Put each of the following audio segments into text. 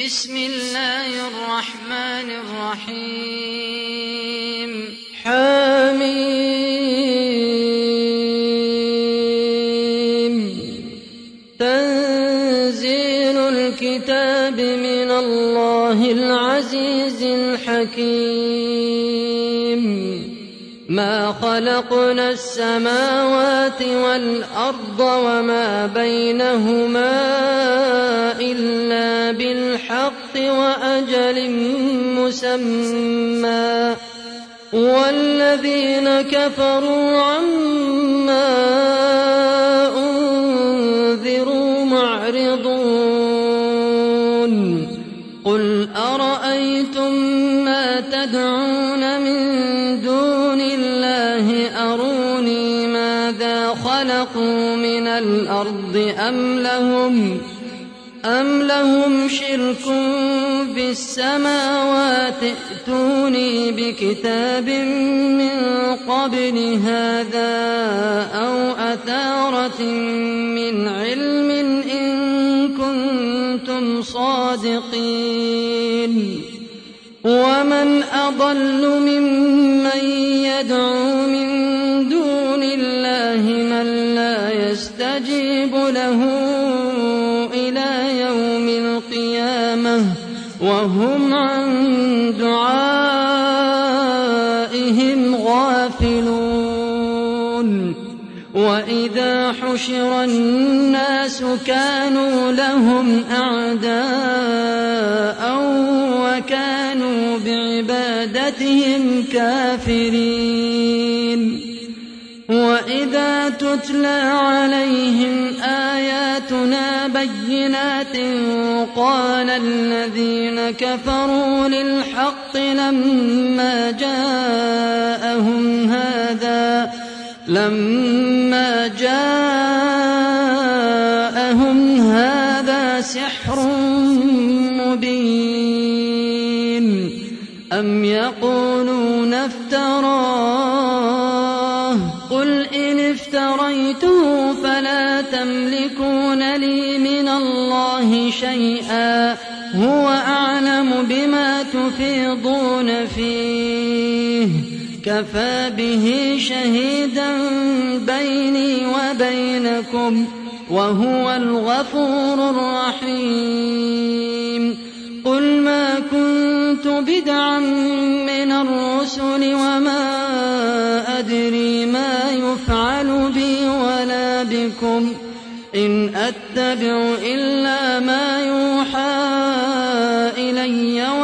بسم الله الرحمن الرحيم. حميم. تنزيل الكتاب من الله العزيز الحكيم. ما خلقنا السماوات والأرض وما بينهما بالحق وأجل مسمى. والذين كفروا عما أنذروا معرضون. قل أرأيتم ما تدعون من دون الله؟ أروني ماذا خلقوا من الأرض أم لهم؟ أم لهم شرك في السماوات ائتوني بكتاب من قبل هذا أو أثارة من علم إن كنتم صادقين ومن أضل ممن يدعو من دون الله من لا يستجيب له وهم عن دعائهم غافلون. وإذا حشر الناس كانوا لهم أعداء وكانوا بعبادتهم كافرين. وإذا تتلى عليهم آياتنا بينات قال الذين كفروا للحق لما جاءهم هذا لما جاءهم افتراه قل إن افتريته فلا تملكون لي من الله شيئا هو أعلم بما تفيضون فيه كفى به شهيدا بيني وبينكم وهو الغفور الرحيم. قل ما كنت بدعا من الرسل وما أدري ما يفعل بي ولا بكم. إن أتبع إلا ما يوحى إلي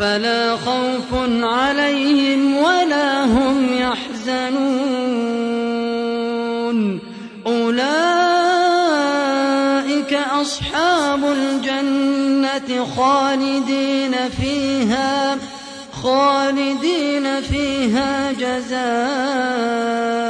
فلا خوف عليهم ولا هم يحزنون. أولئك أصحاب الجنة خالدين فيها خالدين فيها جزاء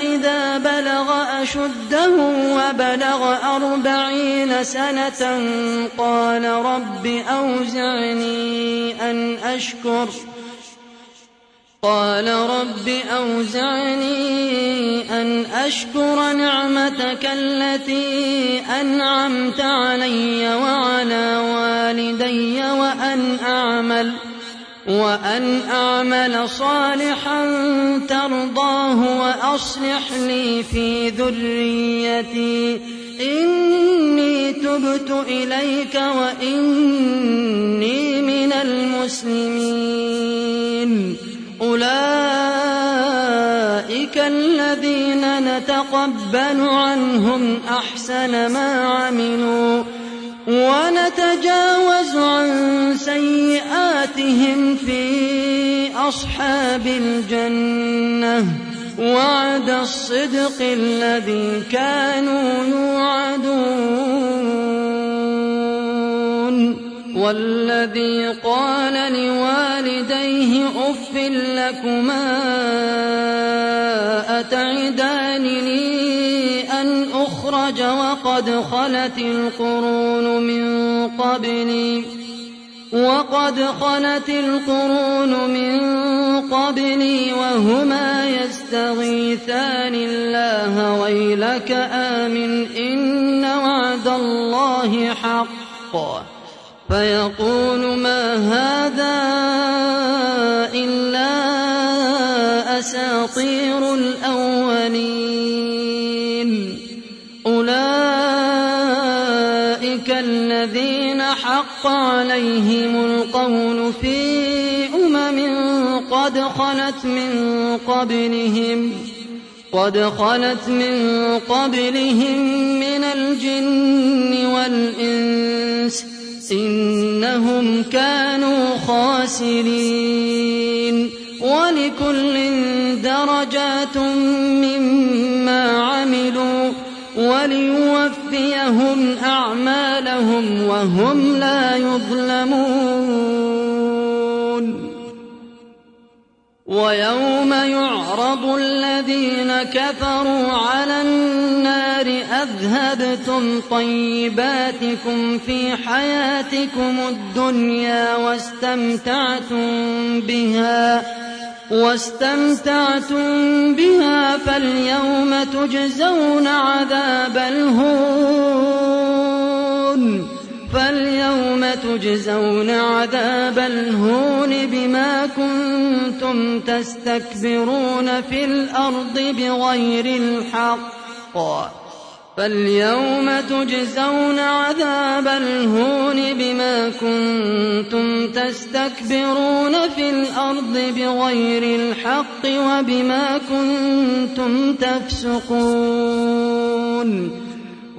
إذا بلغ أشده وبلغ أربعين سنة قال رب أوزعني أن أشكر. قال رب أوزعني أن أشكر نعمتك التي أنعمت علي وعلى والدي وأن أعمل. وأن أعمل صالحا ترضاه وأصلح لي في ذريتي. إني تبت إليك وإني من المسلمين. أولئك الذين نتقبل عنهم أحسن ما عملوا. ونتجاوز عن سيئاتهم في أصحاب الجنة. وعد الصدق الذي كانوا يوعدون. والذي قال لوالديه أف لكما أتعدانني أن أخرج وقد خلت القرون من قبلي. وقد خلت القرون من قبلي وهما يستغيثان الله ويلك آمن إن وعد الله حق. فيقول ما هذا إلا أساطير الأولين. عليهم القول في أمم قد خلت من قبلهم قد خلت من قبلهم من الجن والإنس إنهم كانوا خاسرين. ولكل درجات مما عملوا وليوفيهم أعمالهم. وهم لا يظلمون. ويوم يعرض الذين كفروا على النار أذهبتم طيباتكم في حياتكم الدنيا واستمتعتم بها واستمتعتم بها فاليوم تجزون عذاب الهون. فاليوم تجزون عذاب الهون بما كنتم تستكبرون في الأرض بغير الحق. فاليوم تجزون عذاب الهون بما كنتم تستكبرون في الأرض بغير الحق وبما كنتم تفسقون.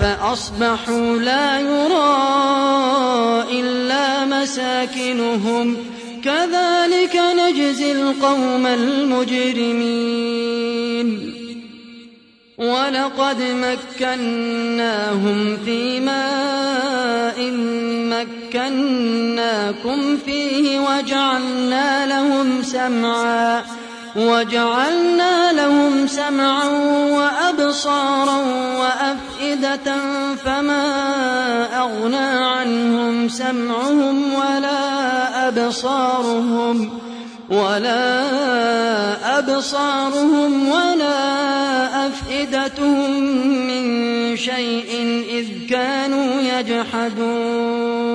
فأصبحوا لا يرى إلا مساكنهم. كذلك نجزي القوم المجرمين. ولقد مكناهم في ماء مكناكم فيه وجعلنا لهم سمعا. وجعلنا لهم سمعا وأبصارا وأفئدة فما أغنى عنهم سمعهم ولا أبصارهم ولا أبصارهم ولا أفئدتهم من شيء إذ كانوا يجحدون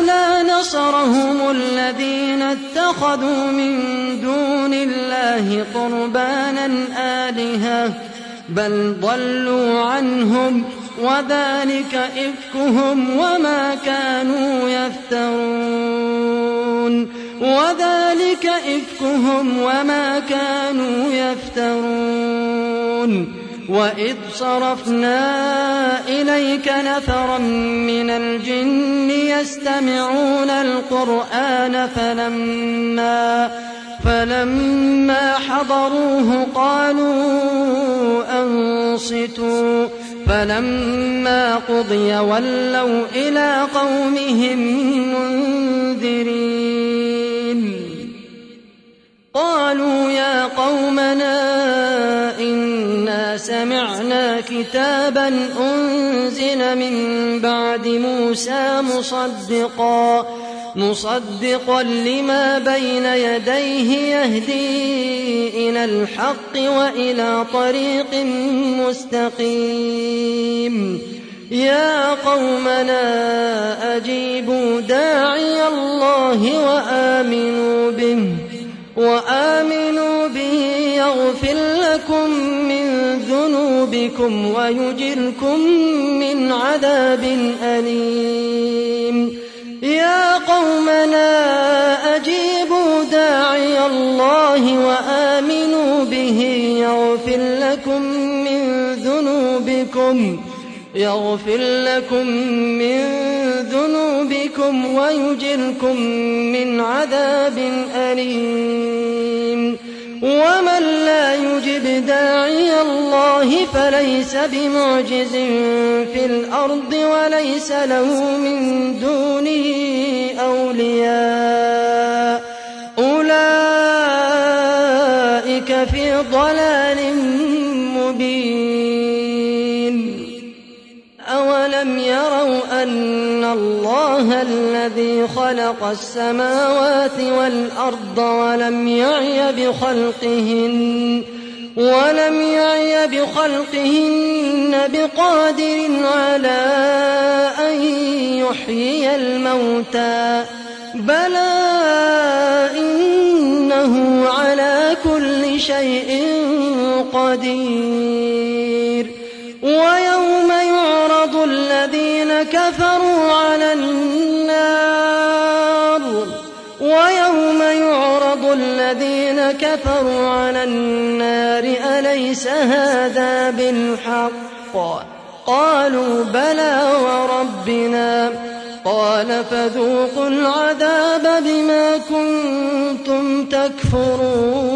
نصرهم الذين اتخذوا من دون الله قربانا آلهة بل ضلوا عنهم وذلك إفكهم وما كانوا يفترون وذلك إفكهم وما كانوا يفترون وإذ صرفنا إليك نفرا من الجن يستمعون القرآن فلما فلما حضروه قالوا أنصتوا فلما قضي ولوا إلى قومهم منذرين قالوا يا قومنا إنا سمعنا كتابا أنزل من بعد موسى مصدقا مصدقا لما بين يديه يهدي إلى الحق وإلى طريق مستقيم. يا قومنا أجيبوا داعي الله وآمنوا به وآمنوا به يغفر ذنوبكم ويجركم من عذاب أليم. يا قومنا أجيبوا داعي الله وآمنوا به يغفر لكم من ذنوبكم يغفر لكم من ذنوبكم ويجركم من عذاب أليم. فليس بمعجز في الأرض وليس له من دونه أولياء. أولئك في ضلال مبين. أولم يروا أن الله الذي خلق السماوات والأرض ولم يعي بخلقهن ولم يعي بخلقهن بقادر على أن يحيي الموتى بلى إنه على كل شيء قدير ويوم يعرض الذين كفروا على النار الذين كفروا على النار أليس هذا بالحق؟ قالوا بلى وربنا. قال فذوقوا العذاب بما كنتم تكفرون.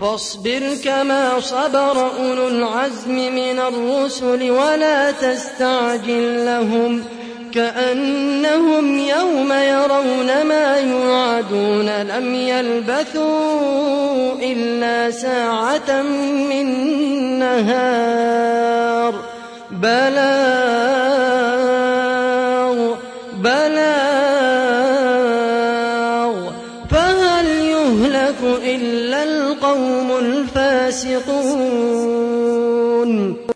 فاصبر كما صبر أولو العزم من الرسل ولا تستعجل لهم. كأنهم يوم يرون ما يوعدون لم يلبثوا إلا ساعة من نهار. بلاغ